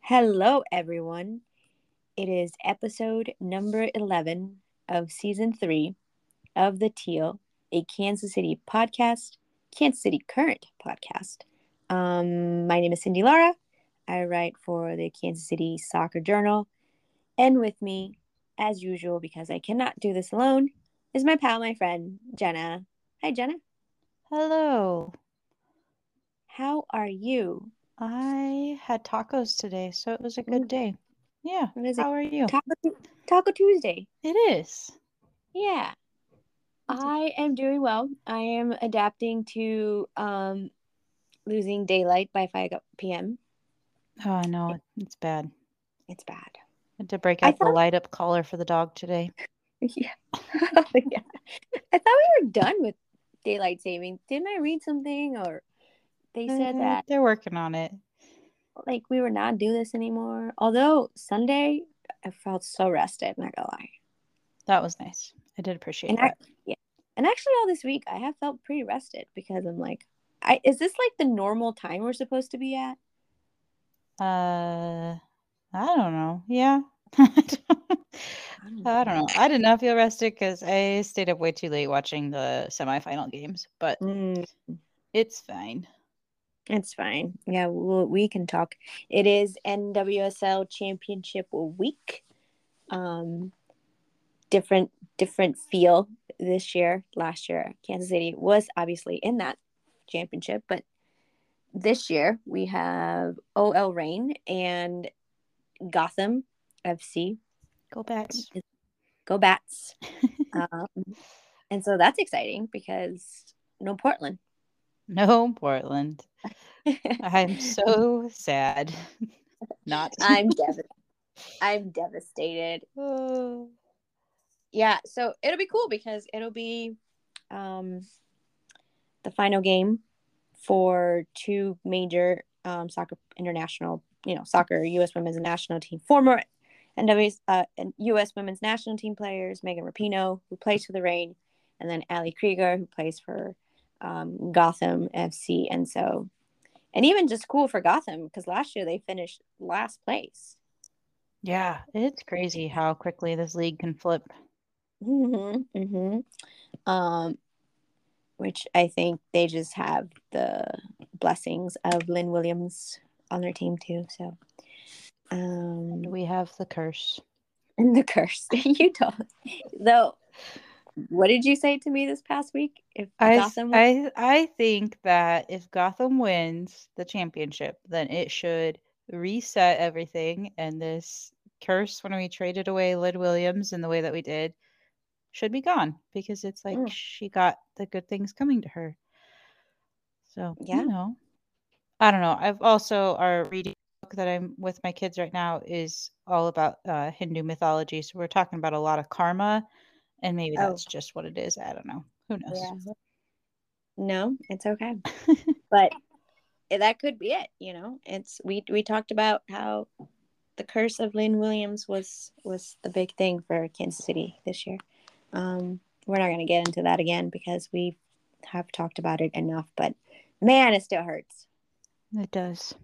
Hello, everyone. It is episode number 11 of season three of The Teal, a Kansas City podcast, Kansas City Current podcast. Um, my name is Cindy Lara. I write for the Kansas City Soccer Journal. And with me, as usual, because I cannot do this alone, is my pal, my friend, Jenna. Hi, Jenna. Hello. How are you? I had tacos today, so it was a good Mm. day. Yeah. How are you? Taco, Taco Tuesday. It is. Yeah. I am doing well. I am adapting to um losing daylight by 5 p.m. Oh, I know. It's bad. It's bad. I had to break out the light up collar for the dog today. yeah. yeah. I thought we were done with daylight saving. Didn't I read something or they said Uh, that they're working on it. like we were not do this anymore. Although Sunday I felt so rested, not gonna lie. That was nice. I did appreciate And I, that. yeah. And actually all this week I have felt pretty rested because I'm like I is this like the normal time we're supposed to be at? Uh, I don't know. Yeah. I don't know. I did not feel rested because I stayed up way too late watching the semifinal games, but Mm, it's fine. it's fine. Yeah, we'll, we can talk. It is NWSL Championship week. Um, different different feel this year. Last year, Kansas City was obviously in that championship, but this year we have OL Reign and Gotham FC. Go Bats. Go Bats! um, and so that's exciting because no Portland. No, Portland. I'm so sad. Not. I'm devastated. I'm devastated. Oh. Yeah, so it'll be cool because it'll be um, the final game for two major um, soccer international, you know, soccer U.S. women's national team, former NWS, uh, and U.S. women's national team players, Megan Rapinoe, who plays for the Reign, and then Ali Krieger, who plays for um, Gotham FC. And so, and even just cool for Gotham because last year they finished last place. Yeah, it's crazy how quickly this league can flip. hmm hmm Um, which I think they just have the blessings of Lynn Williams on their team too. So, um, We have the curse. and the curse you don't. Though, what did you say to me this past week? If I, Gotham, was- I I think that if Gotham wins the championship, then it should reset everything, and this curse when we traded away Lynn Williams in the way that we did should be gone because it's like Mm. she got the good things coming to her. So Yeah. you know, I don't know. I've also our reading book that I'm with my kids right now is all about uh, Hindu mythology. So we're talking about a lot of karma, and maybe Oh. that's just what it is. I don't know. Who knows? yeah. No, it's okay. but that could be it you know it's we we talked about how the curse of lynn williams was was the big thing for kansas city this year um we're not going to get into that again because we have talked about it enough but man it still hurts It does.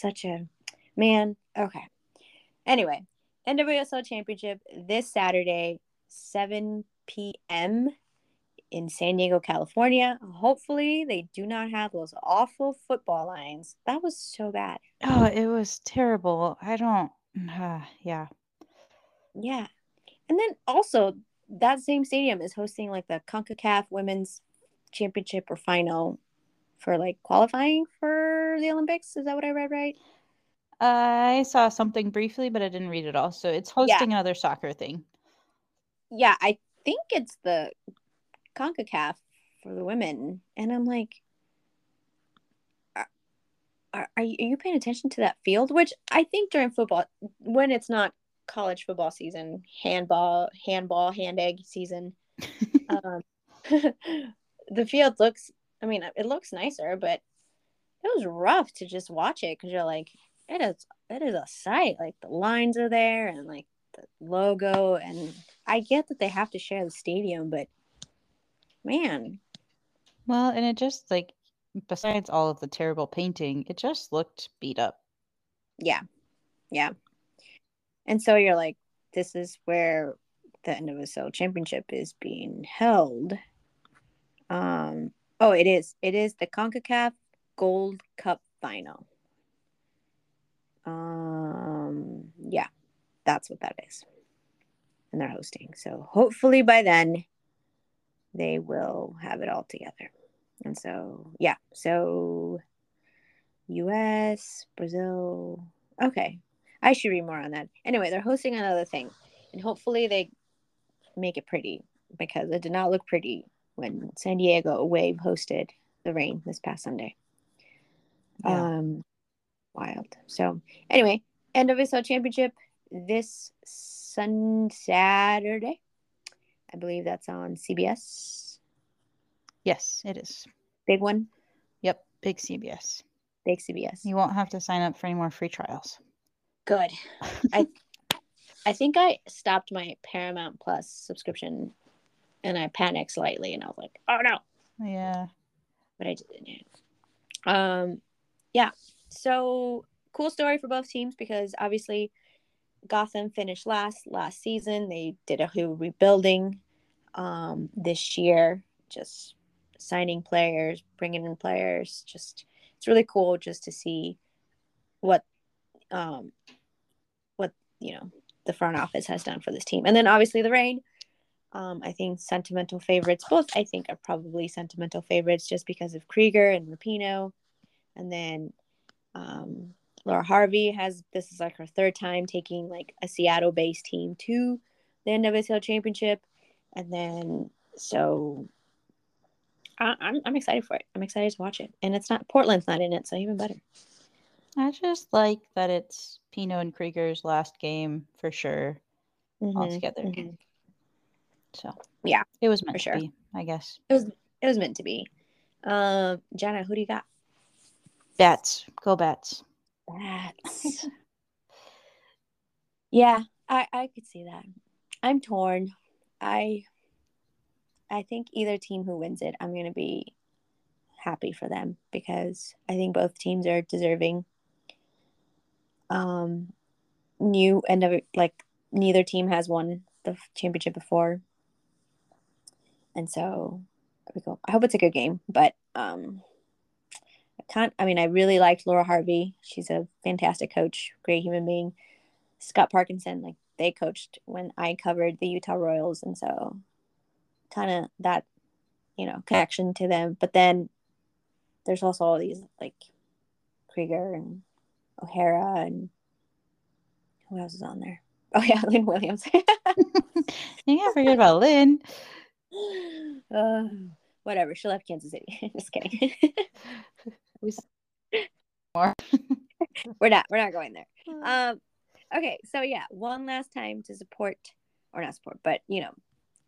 Such a man okay anyway nwsl championship this saturday 7 p.m in San Diego, California. Hopefully, they do not have those awful football lines. That was so bad. Oh, it was terrible. I don't. Uh, yeah. Yeah. And then also, that same stadium is hosting like the CONCACAF Women's Championship or final for like qualifying for the Olympics. Is that what I read right? I saw something briefly, but I didn't read it all. So it's hosting another soccer thing. Yeah, I think it's the CONCACAF for the women. And I'm like, are, are, are you paying attention to that field? Which I think during football, when it's not college football season, handball, handball, hand egg season, um, the field looks, I mean, it looks nicer, but it was rough to just watch it because you're like, it is, it is a sight. Like the lines are there and like the logo and I get that they have to share the stadium, but man, Well, and it just like besides all of the terrible painting, it just looked beat up. yeah, yeah. And so you're like, this is where the NWSL championship is being held. Um, oh, it is. It is the CONCACAF Gold Cup final. Um, yeah, that's what that is. And they're hosting. So hopefully by then they will have it all together. And so, yeah. So US, Brazil. Okay. I should read more on that. Anyway, they're hosting another thing. And hopefully they make it pretty because it did not look pretty when San Diego Wave hosted the Reign this past Sunday. Yeah. Um, wild. So anyway, NWSL Championship this Sun Saturday. I believe that's on CBS. Yes, it is. Big one, Yep, big CBS. big CBS. You won't have to sign up for any more free trials. Good. I I think I stopped my Paramount Plus subscription, and I panicked slightly, and I was like, "Oh no!" yeah. But I didn't. Um, yeah. So cool story for both teams because obviously Gotham finished last last season. They did a whole rebuilding um, this year, just signing players, bringing in players. Just it's really cool just to see what um, what you know the front office has done for this team, and then obviously the Reign. Um, I think sentimental favorites. Both I think are probably sentimental favorites just because of Krieger and Rapinoe, and then um, Laura Harvey has this is like her third time taking like a Seattle based team to the NWSL championship. And then so I, I'm I'm excited for it. I'm excited to watch it. And it's not Portland's not in it, so even better. I just like that it's Pinoe and Krieger's last game for sure Mhm, altogether. mhm. So Yeah, it was meant for to sure. be, I guess. It was it was meant to be. Um, Jenna, who do you got? Bats, go bats. Bats. yeah, I I could see that. I'm torn. I I think either team who wins it, I'm gonna be happy for them because I think both teams are deserving. Um, new and of like neither team has won the championship before, and so. I hope it's a good game, but um, I can't. I mean, I really liked Laura Harvey. She's a fantastic coach, great human being. Scott Parkinson, like they coached when I covered the Utah Royals, and so kind of that, you know, connection to them. But then there's also all these like Krieger and O'Hara and who else is on there? Oh yeah, Lynn Williams. Can't forget about Lynn. uh, whatever. She left Kansas City. Just kidding. More? we're not. We're not going there. Um. Okay. So yeah, one last time to support, or not support, but you know,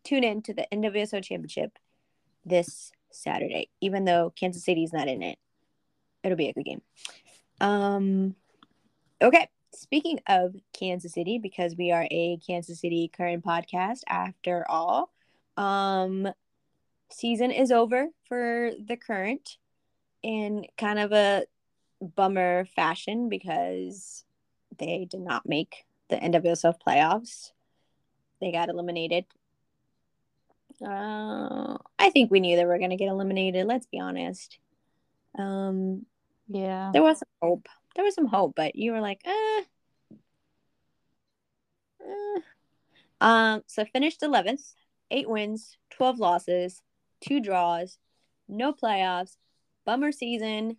tune in to the NWSL Championship this Saturday. Even though Kansas City is not in it, it'll be a good game. Um. Okay. Speaking of Kansas City, because we are a Kansas City current podcast after all, um, season is over for the current in kind of a bummer fashion because they did not make the NWSL playoffs. They got eliminated. Uh, I think we knew they were going to get eliminated. Let's be honest. Um, Yeah. there was some hope. There was some hope, but you were like, eh. eh. Um, so finished 11th, eight wins, 12 losses, two draws, no playoffs, bummer season.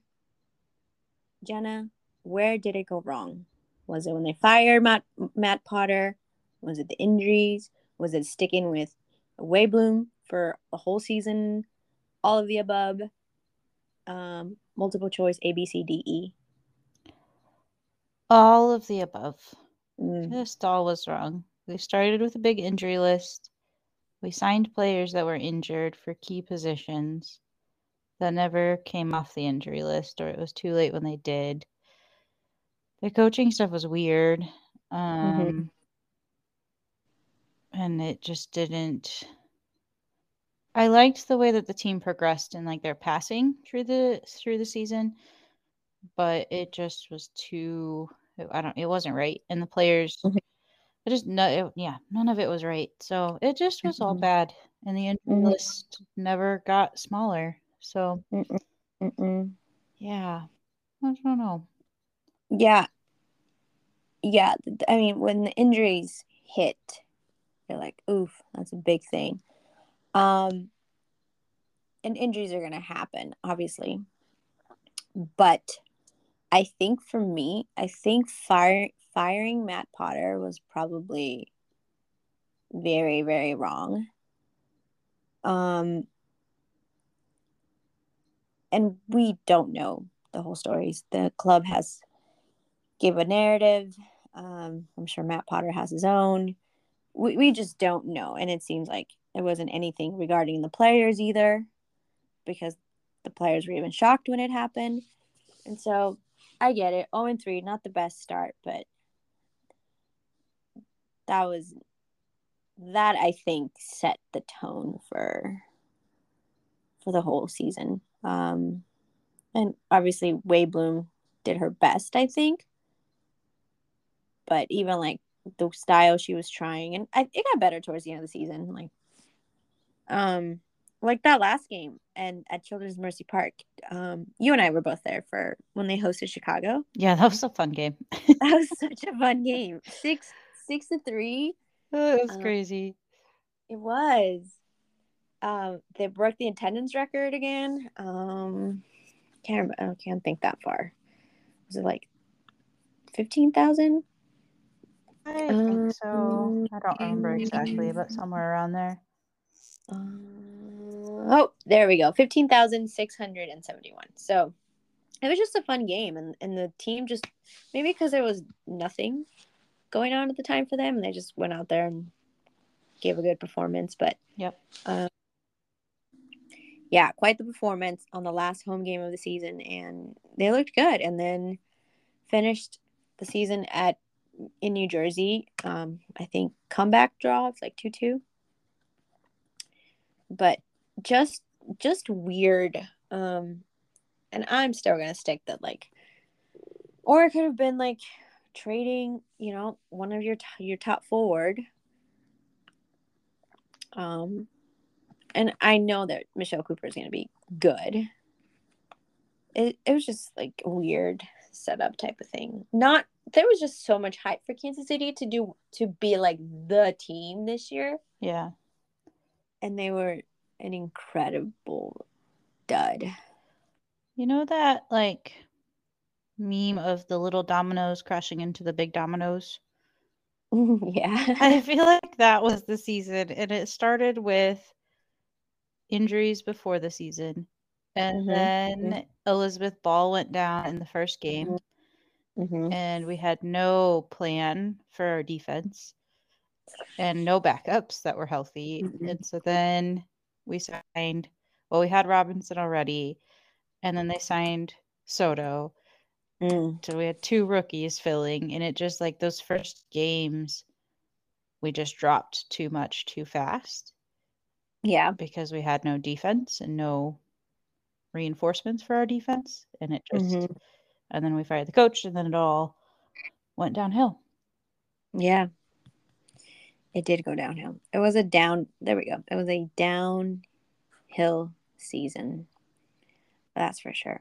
Jenna, where did it go wrong? Was it when they fired Matt, Matt Potter? Was it the injuries? Was it sticking with Sjöblom for a whole season? All of the above? Um, multiple choice A, B, C, D, E. All of the above. Mm. Just all was wrong. We started with a big injury list. We signed players that were injured for key positions that never came off the injury list, or it was too late when they did. The coaching stuff was weird. Um, and it just didn't. I liked the way that the team progressed in like their passing through the through the season, but it just was too. I don't. It wasn't right, and the players. Mhm. It just no. It, yeah, none of it was right. So it just was all bad, and the injury Mhm. list never got smaller. So Mm-mm. Mm-mm. yeah, I don't know. Yeah. Yeah. I mean, when the injuries hit, you're like, oof, that's a big thing. Um, and injuries are going to happen, obviously. But I think for me, I think fire, firing Matt Potter was probably very, very wrong. Um, and we don't know the whole stories. The club has gave a narrative. Um, I'm sure Matt Potter has his own. We, we just don't know. And it seems like there wasn't anything regarding the players either because the players were even shocked when it happened. And so I get it. 0 and 3, not the best start, but that was that I think set the tone for for the whole season. Um and obviously Sjöblom did her best, I think. But even like the style she was trying and I, it got better towards the end of the season. Like um like that last game and at Children's Mercy Park, um, you and I were both there for when they hosted Chicago. Yeah, that was a fun game. That was such a fun game. Six six to three. it was Um, crazy. It was. Um, they broke the attendance record again. Um, can't remember, I can't think that far. Was it like fifteen thousand? I think so. Um, I don't remember exactly, but somewhere around there. Uh, oh, there we go. 15,671. So it was just a fun game. And, and the team just, maybe because there was nothing going on at the time for them, and they just went out there and gave a good performance. But Yep. uh, yeah, quite the performance on the last home game of the season. And they looked good. And then finished the season at in New Jersey. Um, I think comeback draw. It's like 2 2 but just just weird um and i'm still gonna stick that like or it could have been like trading you know one of your t- your top forward um and i know that michelle cooper is gonna be good it, it was just like a weird setup type of thing not there was just so much hype for kansas city to do to be like the team this year Yeah. and they were an incredible dud. You know that like meme of the little dominoes crashing into the big dominoes? yeah. I feel like that was the season, and it started with injuries before the season. And Mhm, then Elizabeth Ball went down in the first game, hmm and we had no plan for our defense and no backups that were healthy. Mhm. And so then we signed, well, we had Robinson already, and then they signed Soto. Mm. So we had two rookies filling, and it just like those first games, we just dropped too much too fast Yeah. because we had no defense and no reinforcements for our defense. And it just, Mhm. and then we fired the coach, and then it all went downhill. Yeah. It did go downhill. It was a down. There we go. It was a downhill season. That's for sure.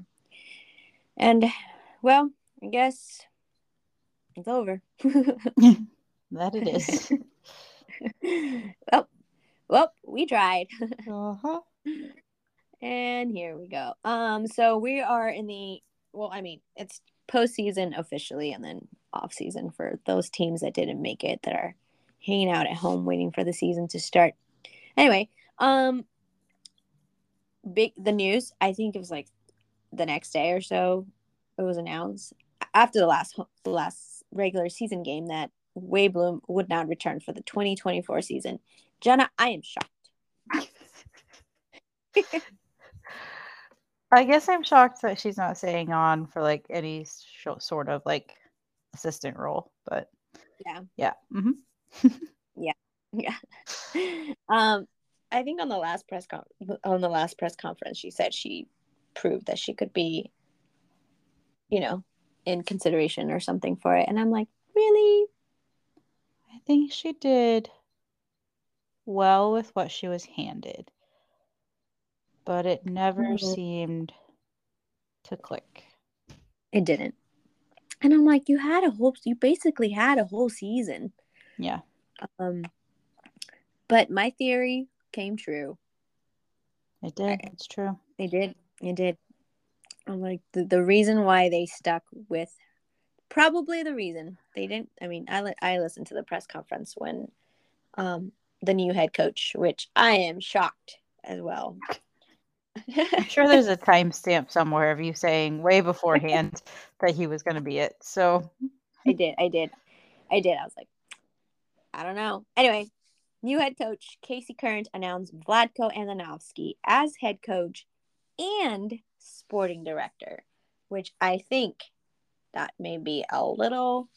And well, I guess it's over. That it is. well, well, we tried. uh-huh. And here we go. Um, so we are in the well, I mean, it's postseason officially, and then off season for those teams that didn't make it that are hanging out at home waiting for the season to start. Anyway, um, big the news. I think it was like the next day or so. It was announced after the last the last regular season game that Sjöblom would not return for the 2024 season. Jenna, I am shocked. I guess I'm shocked that she's not staying on for like any sh- sort of like assistant role, but Yeah. yeah. hmm Yeah. Um, I think on the last press con- on the last press conference, she said she proved that she could be, you know, in consideration or something for it. And I'm like, really? I think she did well with what she was handed, but it never Mhm. seemed to click. It didn't. And I'm like, you had a whole, you basically had a whole season. Yeah. Um, but my theory came true. It did. It's true. It did. It did. I'm like the, the reason why they stuck with probably the reason they didn't. I mean, I li- I listened to the press conference when um the new head coach, which I am shocked as well. I'm sure there's a timestamp somewhere of you saying way beforehand that he was going to be it. So I did. I did. I did. I was like, I don't know. Anyway, new head coach KC Current announced Vlatko Andonovski as head coach and sporting director, which I think that may be a little,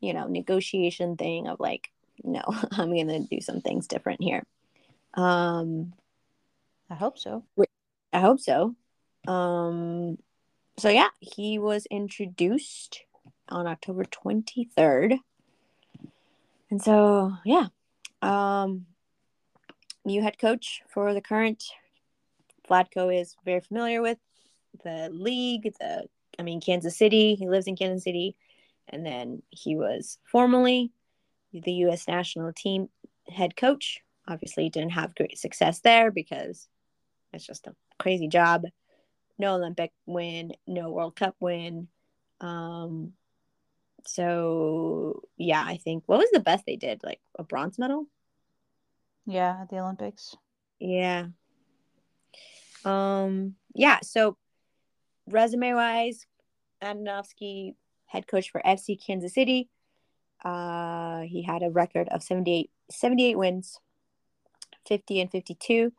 you know, negotiation thing of like, no, I'm going to do some things different here. Um, I hope so. I hope so. Um, so yeah, he was introduced on October 23rd. And so, yeah, um, new head coach for the current Vlatko is very familiar with the league, the I mean Kansas City. He lives in Kansas City, and then he was formerly the U.S. national team head coach. Obviously, didn't have great success there because it's just a crazy job. No Olympic win, no World Cup win. Um, so yeah, I think what was the best they did? Like a bronze medal? Yeah, at the Olympics. Yeah. Um, yeah, so resume wise, Andonovski, head coach for FC Kansas City. Uh, he had a record of 78, 78 wins, 50 and 52,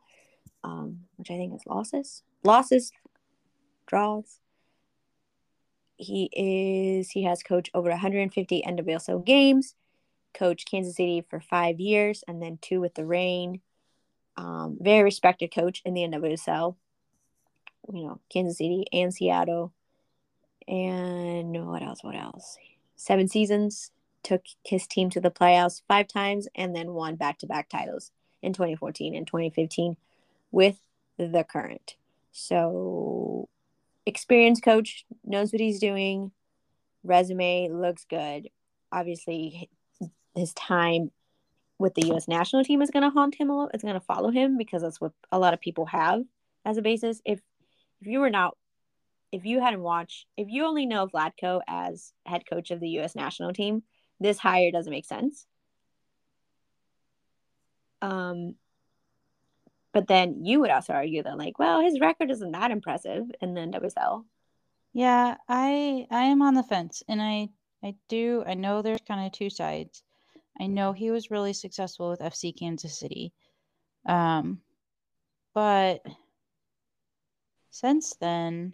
um, which I think is losses. Losses, draws. He is he has coached over 150 NWSL games, coached Kansas City for five years, and then two with the Reign. Um, very respected coach in the NWSL. You know, Kansas City and Seattle. And what else? What else? Seven seasons. Took his team to the playoffs five times and then won back to back titles in 2014 and 2015 with the current. So, experienced coach knows what he's doing. Resume looks good. Obviously, his time with the U.S. national team is going to haunt him a lot. It's going to follow him because that's what a lot of people have as a basis. If if you were not, if you hadn't watched, if you only know Vlatko as head coach of the U.S. national team, this hire doesn't make sense. Um, but then you would also argue that like, well, his record isn't that impressive in the NWSL. Yeah, I I am on the fence, and I I do I know there's kind of two sides. I know he was really successful with FC Kansas City, um, but since then,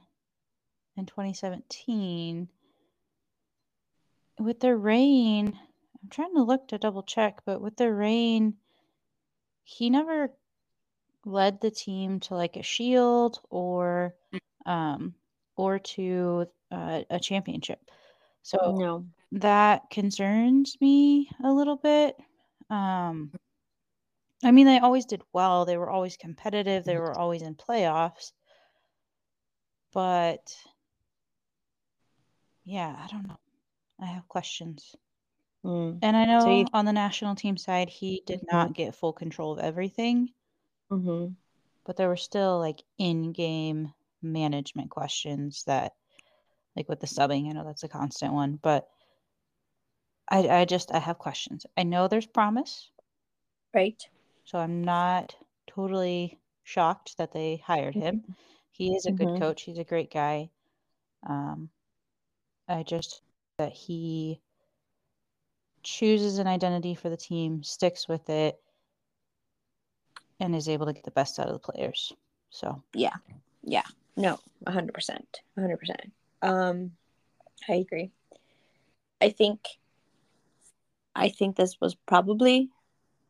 in 2017, with the Reign, I'm trying to look to double check, but with the Reign, he never led the team to like a shield or um or to uh, a championship. So No. that concerns me a little bit. Um I mean they always did well. They were always competitive. They were always in playoffs. But yeah, I don't know. I have questions. Mm. And I know So you- on the national team side, he did not get full control of everything, Mm-hmm. but there were still like in game management questions that, like with the subbing, I know that's a constant one, but I, I just, I have questions. I know there's promise, Right. so I'm not totally shocked that they hired him. He is a good Mhm. coach, he's a great guy. Um, I just, that he chooses an identity for the team, sticks with it, and is able to get the best out of the players. So Yeah. Yeah. No, 100%. 100%. Um, I agree. I think, I think this was probably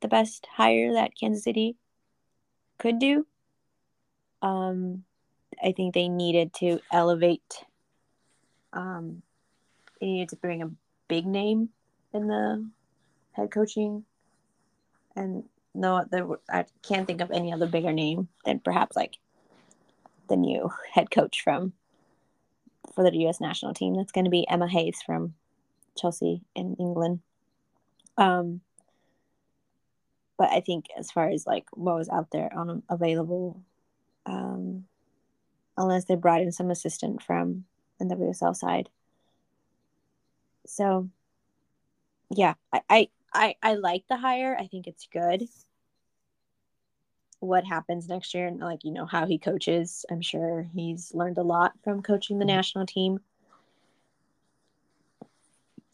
the best hire that Kansas City could do. Um, I think they needed to elevate. Um, they needed to bring a big name in the head coaching, and no, there I can't think of any other bigger name than perhaps like the new head coach from for the U.S. national team. That's going to be Emma Hayes from Chelsea in England. Um, but I think as far as like what was out there on available, um, unless they brought in some assistant from the WSL side. So, yeah, I, I I I like the hire. I think it's good. What happens next year and like you know how he coaches, I'm sure he's learned a lot from coaching the mm-hmm. national team.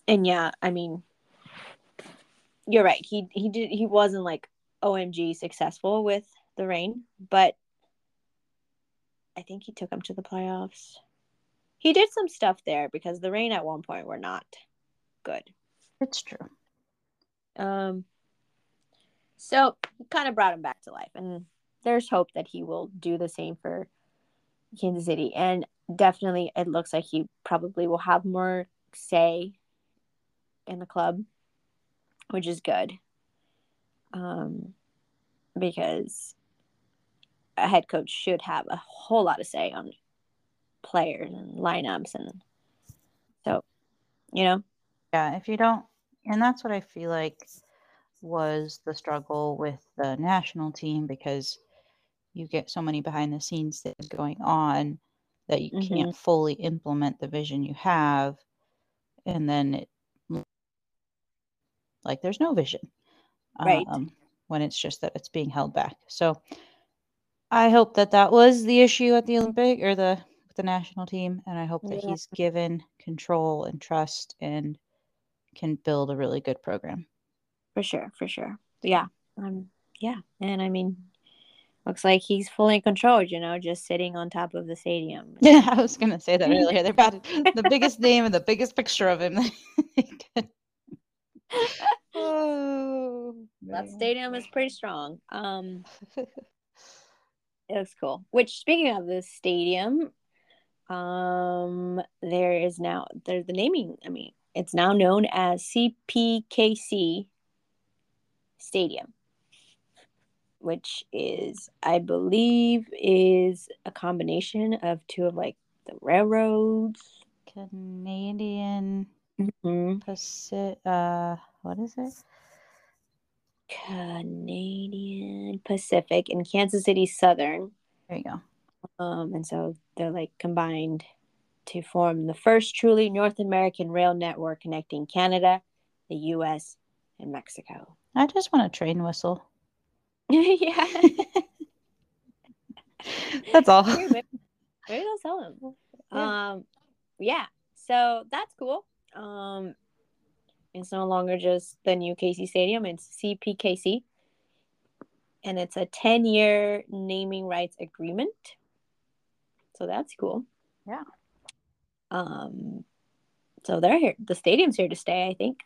And yeah, I mean, you're right. He he did he wasn't like OMG successful with the Reign, but I think he took them to the playoffs. He did some stuff there because the Reign at one point were not good. It's true. Um so he kind of brought him back to life and there's hope that he will do the same for Kansas City and definitely it looks like he probably will have more say in the club which is good. Um, because a head coach should have a whole lot of say on players and lineups and so you know? Yeah if you don't and that's what i feel like was the struggle with the national team because you get so many behind the scenes things going on that you mm-hmm. can't fully implement the vision you have and then it like there's no vision right. um, when it's just that it's being held back. So i hope that that was the issue at the olympic or the the national team and i hope that yeah. he's given control and trust and can build a really good program. For sure for sure. Yeah um yeah and i mean looks like he's fully in control you know just sitting on top of the stadium. Yeah i was gonna say that earlier. They're about the biggest name and the biggest picture of him. Oh, that stadium is pretty strong. Um, it looks cool. Which, speaking of the stadium, um, there is now there's the naming. I mean, it's now known as CPKC Stadium, which is, I believe, is a combination of two of like the railroads. Canadian Mm-hmm. Pacific, uh, what is it? Canadian Pacific and Kansas City Southern. There you go. Um, and so they're like combined to form the first truly North American rail network connecting Canada, the U.S., and Mexico. I just want a train whistle. yeah. that's all. Maybe, maybe they'll sell them. Yeah. Um, yeah. So that's cool. Um, it's no longer just the new KC Stadium, it's CPKC. And it's a 10 year naming rights agreement. So that's cool. Yeah. Um, so they're here. The stadium's here to stay, I think.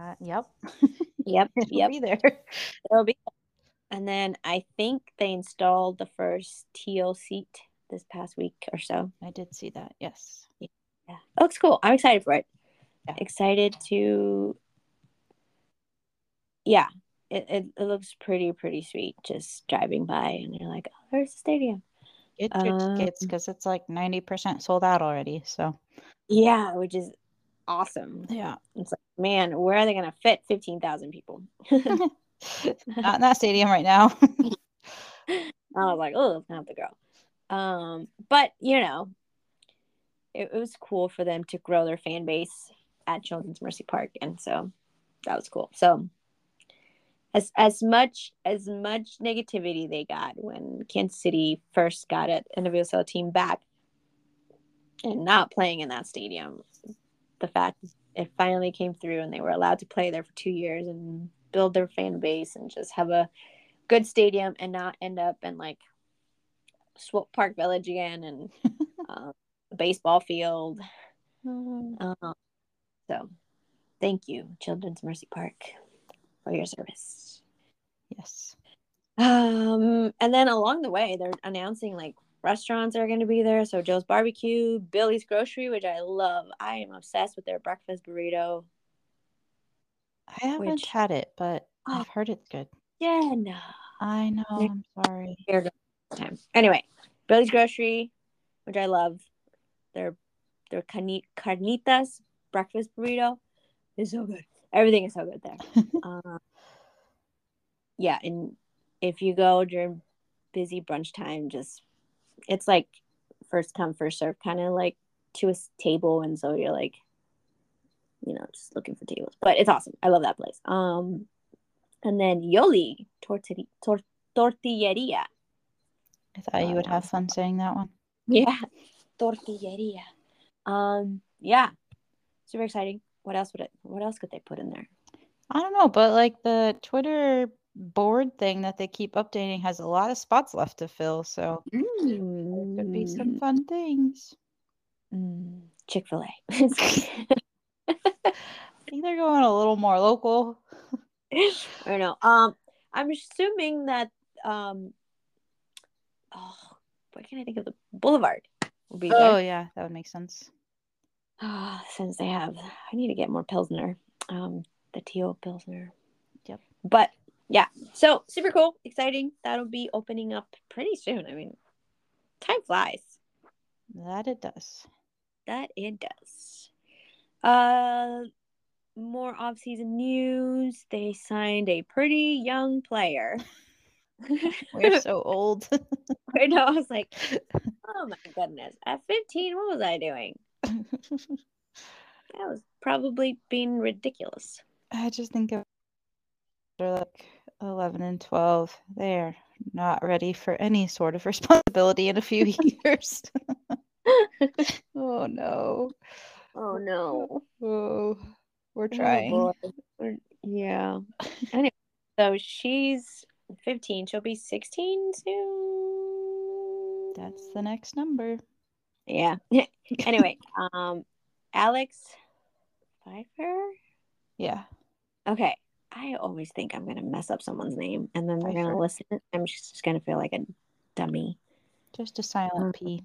Uh, yep. yep. It'll yep. Be there. It'll be. And then I think they installed the first teal seat this past week or so. I did see that. Yes yeah, it looks cool. I'm excited for it. Excited to, yeah, it, it, it looks pretty pretty sweet. Just driving by and you're like, oh, there's the stadium. Get your um, tickets because it's like ninety percent sold out already. So, yeah, which is awesome. Yeah, it's like, man, where are they gonna fit fifteen thousand people? Not in that stadium right now. I was like, oh, that's not the girl. Um, but you know, it, it was cool for them to grow their fan base at Children's Mercy Park, and so that was cool. So as as much as much negativity they got when Kansas City first got it an NWSL team back and not playing in that stadium, the fact it finally came through and they were allowed to play there for two years and build their fan base and just have a good stadium and not end up in like Swope Park Village again and um, baseball field. Mm-hmm. Um, so, thank you, Children's Mercy Park. for your service. Yes. Um, and then along the way, they're announcing like restaurants are going to be there. So Joe's Barbecue, Billy's Grocery, which I love. I am obsessed with their breakfast burrito. I haven't Which- had it, but Oh. I've heard it's good. Yeah, no. I know. I'm sorry. Time. Anyway, Billy's Grocery, which I love. Their their carni- carnitas breakfast burrito is so good. Everything is so good there. um, yeah, and if you go during busy brunch time, just it's like first come first serve, kind of like to a table, and so you're like, you know, just looking for tables. But it's awesome. I love that place. Um, and then Yoli Tortilla tor- Tortilleria. I thought you would Uh, have fun saying that one. Yeah, tortilleria. Um, yeah, super exciting. What else would it? What else could they put in there? I don't know, but like the Twitter board thing that they keep updating has a lot of spots left to fill, so there could be some fun things. Chick Fil A. I think they're going a little more local. I don't know. Um, I'm assuming that um, oh, what can I think of the Boulevard will be Oh there. yeah, that would make sense. Ah, since they have, I need to get more Pilsner. Um, the Teal Pilsner. Yep. But yeah, so super cool, exciting. That'll be opening up pretty soon. I mean, time flies. That it does. That it does. Uh, more off-season news. They signed a pretty young player. We're so old. I know. I was like, oh my goodness. At 15, what was I doing? I was probably being ridiculous. I just think of they're like 11 and 12. They're not ready for any sort of responsibility in a few years. oh no. Oh no. Oh, we're Oh, trying. boy. We're- yeah. Anyway, so she's 15. She'll be 16 soon. That's the next number. Yeah. anyway, um, Alex Pfeiffer. Yeah. Okay. I always think I'm gonna mess up someone's name, and then they're Pfeiffer. gonna listen. I'm just gonna feel like a dummy. Just a silent Uh, P.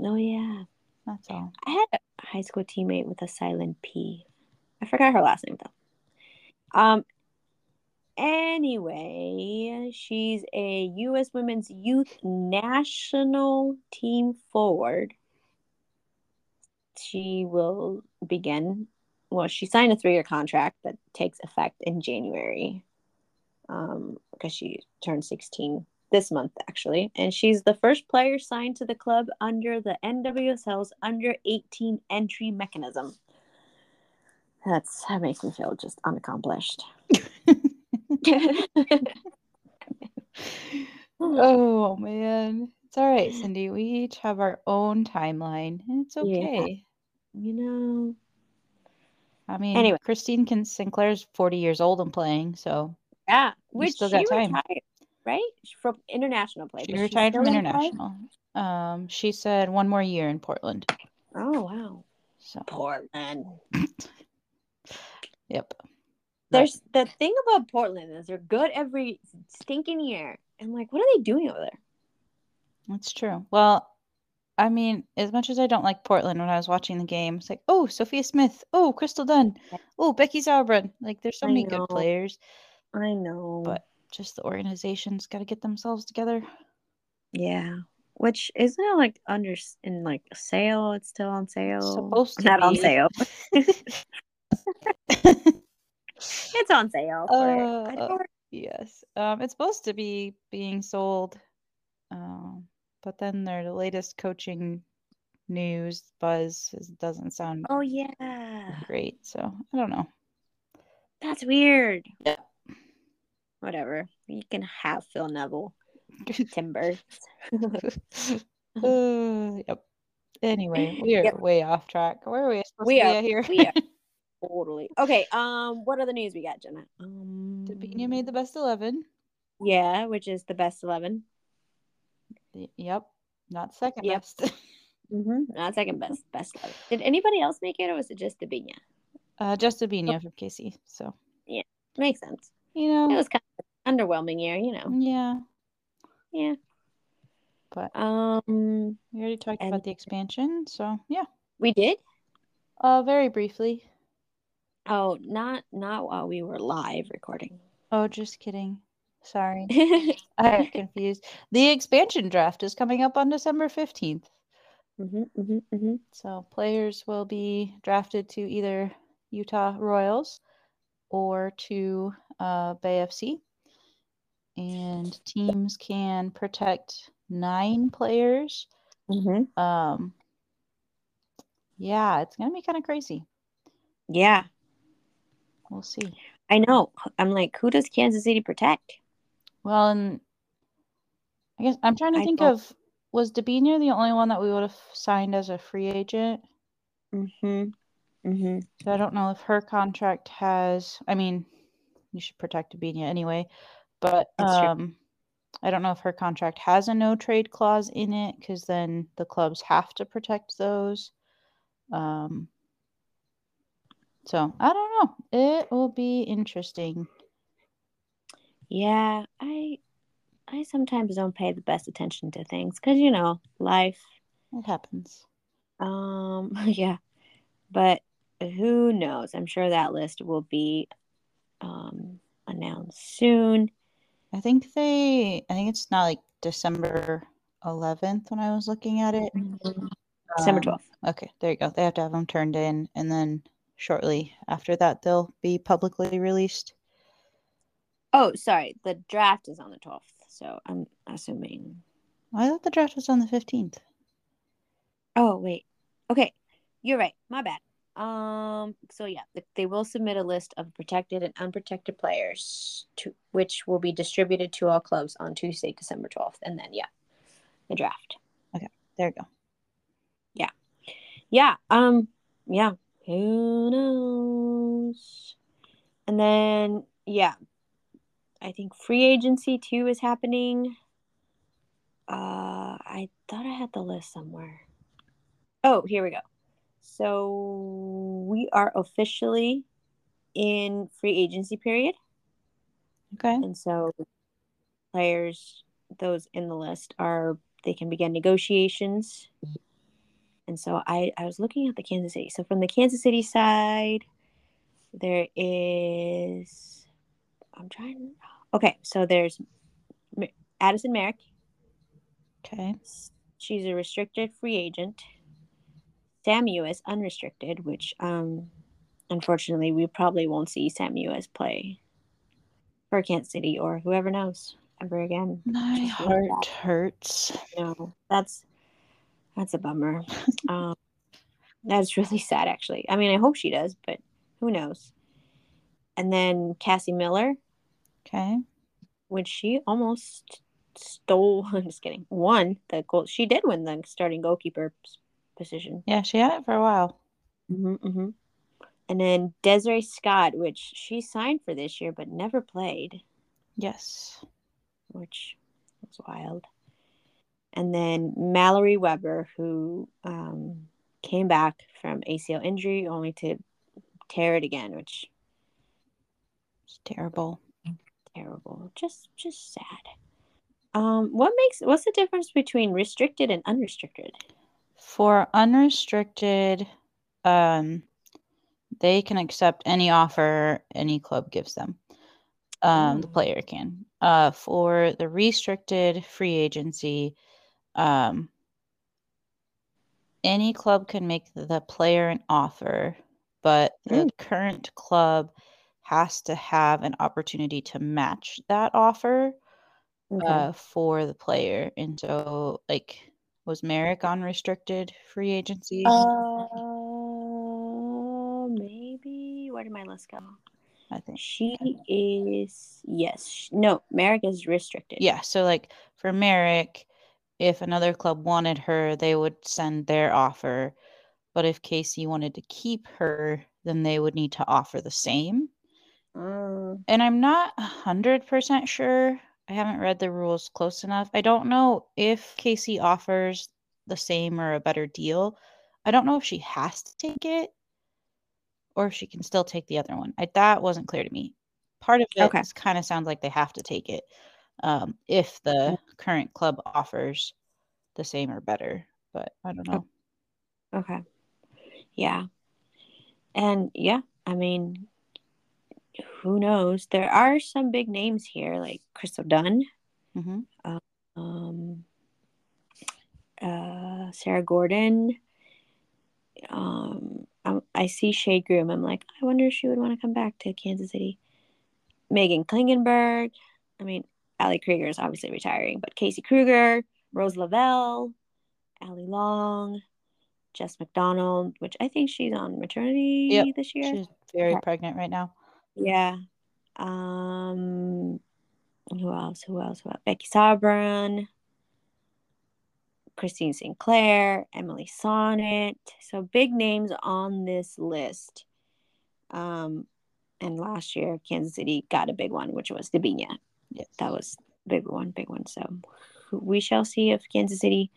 Oh yeah, That's all. I had a high school teammate with a silent P. I forgot her last name though. Um. Anyway, she's a U.S. Women's Youth National Team forward. She will begin. Well, she signed a three-year contract that takes effect in January, um, because she turned 16 this month actually, and she's the first player signed to the club under the NWSL's under 18 entry mechanism. That's that makes me feel just unaccomplished. Oh man. It's all right, Cindy. We each have our own timeline. and It's Yeah. okay. you know, I mean, Anyway. Christine Kin- Sinclair's 40 years old and playing, so yeah, which still got time. retired, right? From international play. she retired from international. Um, she said one more year in Portland. Oh wow, So, Portland. yep. There's the thing about Portland is they're good every stinking year. I'm like, what are they doing over there? That's true. Well, I mean, as much as I don't like Portland when I was watching the game, it's like, oh, Sophia Smith, oh, Crystal Dunn, oh, Becky Sauerbrunn. Like, there's so I many know. good players. I know, But- Just the organization's got to get themselves together. yeah. Which isn't it like under in like sale? It's still on sale. supposed to not on sale. It's on sale. For, I Uh, yes. Um, it's supposed to be being sold. Um, but then their latest coaching news buzz is, doesn't sound oh yeah, great. So I don't know. that's weird. Yeah. Whatever. You can have Phil Neville. Timber. Uh, yep. Anyway, we are Yep. way off track. Where are we supposed We to be are- here? we are. Totally. Okay. Um. What other news we got, Jenna? Um. Debinha made the best eleven. Yeah, which is the best eleven. Yep. Not second Yep. best. Mm-hmm. Not second best. Best eleven. Did anybody else make it, or was it just Debinha? Uh, just Debinha from KC. So Yeah, makes sense. You know, It was kind of an underwhelming year, you know. yeah. Yeah. But Um, we already talked And- about the expansion, so yeah. we did. Uh, very briefly. Oh, not not while we were live recording. Oh, just kidding. Sorry, I'm confused. The expansion draft is coming up on December fifteenth. hmm hmm hmm So players will be drafted to either Utah Royals or to uh, Bay FC. And teams can protect nine players. hmm Um, yeah, it's going to be kind of crazy. Yeah, We'll see. I know. I'm like, who does Kansas City protect? Well, and I guess I'm trying to I think don't- of was Debinha the only one that we would have signed as a free agent? Mm-hmm. Mm-hmm. So I don't know if her contract has. I mean, you should protect Debinha anyway, but That's true. um, I don't know if her contract has a no trade clause in it because then the clubs have to protect those. Um, so I don't know. It will be interesting. Yeah, I I sometimes don't pay the best attention to things because you know life. It happens. Um, yeah, but who knows? I'm sure that list will be um announced soon. I think they. I think it's not like December 11th when I was looking at it. December Um, 12th. Okay, there you go. They have to have them turned in, and then shortly after that, they'll be publicly released. Oh, sorry. The draft is on the 12th, so I'm assuming. I thought the draft was on the 15th. Oh, wait. Okay, you're right. My bad. Um. So yeah, they will submit a list of protected and unprotected players to which will be distributed to all clubs on Tuesday, December 12th, and then yeah, the draft. Okay, there you go. Yeah. Yeah. Um. Yeah. Who knows? And then yeah, I think free agency too is happening. Uh, I thought I had the list somewhere. Oh, here we go. So we are officially in free agency period, Okay. and so players, those in the list, are they can begin negotiations. And so I I was looking at the Kansas City. So from the Kansas City side, there is I'm trying. Okay, so there's Addison Merrick. Okay. She's a restricted free agent. Sam Mewis, unrestricted, which um unfortunately we probably won't see Sam Mewis play for Kansas City or whoever knows ever again. My heart hurts. No, that's that's a bummer. um, that's really sad, actually. I mean, I hope she does, but who knows? And then Cassie Miller, Okay. which she almost stole. I'm just kidding. Won the goal. She did win the starting goalkeeper position. Yeah, she had it for a while. hmm hmm And then Desiree Scott, which she signed for this year but never played, Yes. which was wild. And then Mallory Weber, who um, came back from ACL injury only to tear it again, which It's terrible. terrible. Just just sad. Um, what makes what's the difference between restricted and unrestricted? For unrestricted, um, they can accept any offer any club gives them. Um, the Oh. player can. Uh, for the restricted free agency, um, any club can make the player an offer, but the current club has to have an opportunity to match that offer Okay. uh, for the player. And so, like, was Merrick on restricted free agency? Uh, maybe. Where did my list go? I think. She is yes. No, Merrick is restricted. Yeah. So, like, for Merrick, if another club wanted her, they would send their offer. But if KC wanted to keep her, then they would need to offer the same. Mm, And I'm not a 100% sure. I haven't read the rules close enough. I don't know if KC offers the same or a better deal. I don't know if she has to take it or if she can still take the other one. I, that wasn't clear to me. part of it Okay. kind of sounds like they have to take it um, if the current club offers the same or better. But I don't know. Okay. Yeah. And yeah, I mean, who knows? There are some big names here, like Crystal Dunn, hmm um, uh, Sarah Gorden. Um, I, I see Shea Groom. I'm like, I wonder if she would want to come back to Kansas City. Meghan Klingenberg. I mean, Ali Krieger is obviously retiring, but Casey Krueger, Rose Lavelle, Allie Long, Jess McDonald, which I think she's on maternity Yep, this year. She's very Okay. pregnant right now. Yeah. Um who else? Who else? Who else? Becky Sauerbrunn, Christine Sinclair, Emily Sonnett. So big names on this list. Um and last year Kansas City got a big one, which was Debinha. Yes. That was big one, big one. So we shall see if Kansas City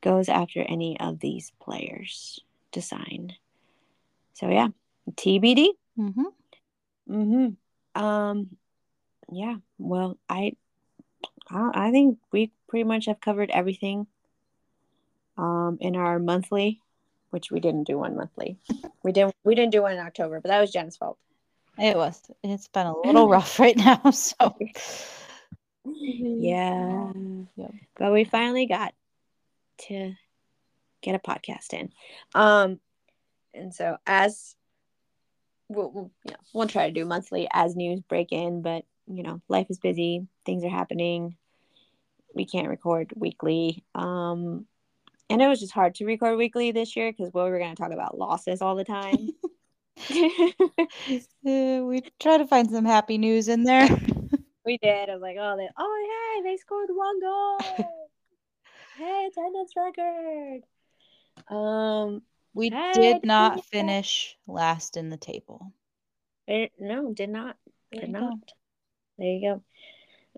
goes after any of these players to sign. So yeah, TBD. hmm Mm-hmm. Um, yeah. Well, I, I, I think we pretty much have covered everything. Um, in our monthly, which we didn't do one monthly. We didn't. We didn't do one in October, but that was Jen's fault. It was. It's been a little rough right now. So Yeah. Yep. But we finally got to get a podcast in. Um, and so as we'll, we'll, you know, we'll try to do monthly as news break in, but you know, life is busy, things are happening. We can't record weekly. Um, and it was just hard to record weekly this year because we were going to talk about losses all the time. uh, we try to find some happy news in there. we did. I was like, oh, they, oh, hey, they scored one goal. hey, attendance record. Um, We Hey, did not finish last in the table. it, no, did not. Did you not. go. There you go.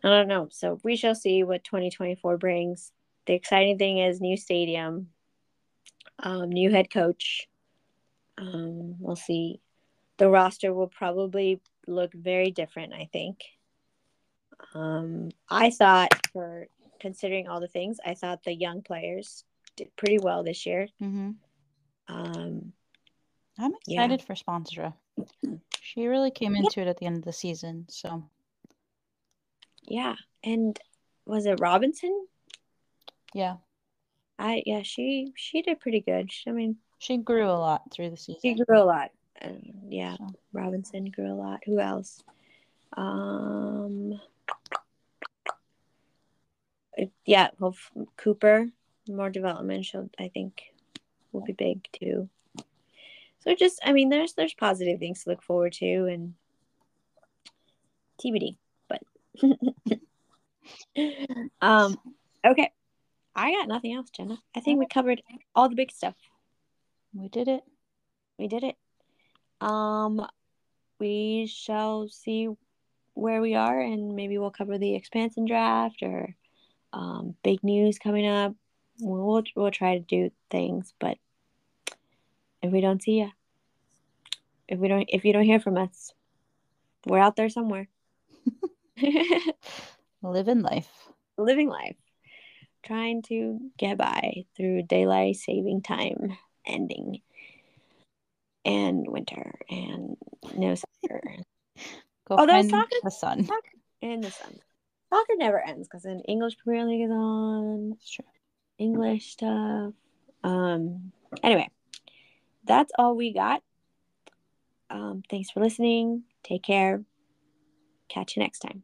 I don't know. So we shall see what 2024 brings. The exciting thing is new stadium, um, new head coach. Um, we'll see. The roster will probably look very different, I think. Um, I thought, for considering all the things, I thought the young players did pretty well this year. hmm Um, I'm Yeah. excited for Sponsora. She really came into it at the end of the season. So yeah, and was it Robinson? yeah, I yeah, she she did pretty good. She, I mean, she grew a lot through the season. She grew a lot. And yeah, So. Robinson grew a lot. Who else? Um, yeah, well, Cooper, more development. She'll, I think, will be big too. So just, I mean, there's there's positive things to look forward to, and TBD. But um, okay, I got nothing else, Jenna. I think we covered all the big stuff. We did it. we did it. Um, we shall see where we are, and maybe we'll cover the expansion draft or um, big news coming up. We'll, we'll we'll try to do things, but if we don't see you, if we don't, if you don't hear from us, we're out there somewhere, Living life. living life, trying to get by through daylight saving time ending and winter and no summer Go Although soccer- the sun. and the sun. Soccer never ends because then English Premier League is on, That's true. English stuff. Um. Anyway, that's all we got. Um. Thanks for listening. Take care. Catch you next time.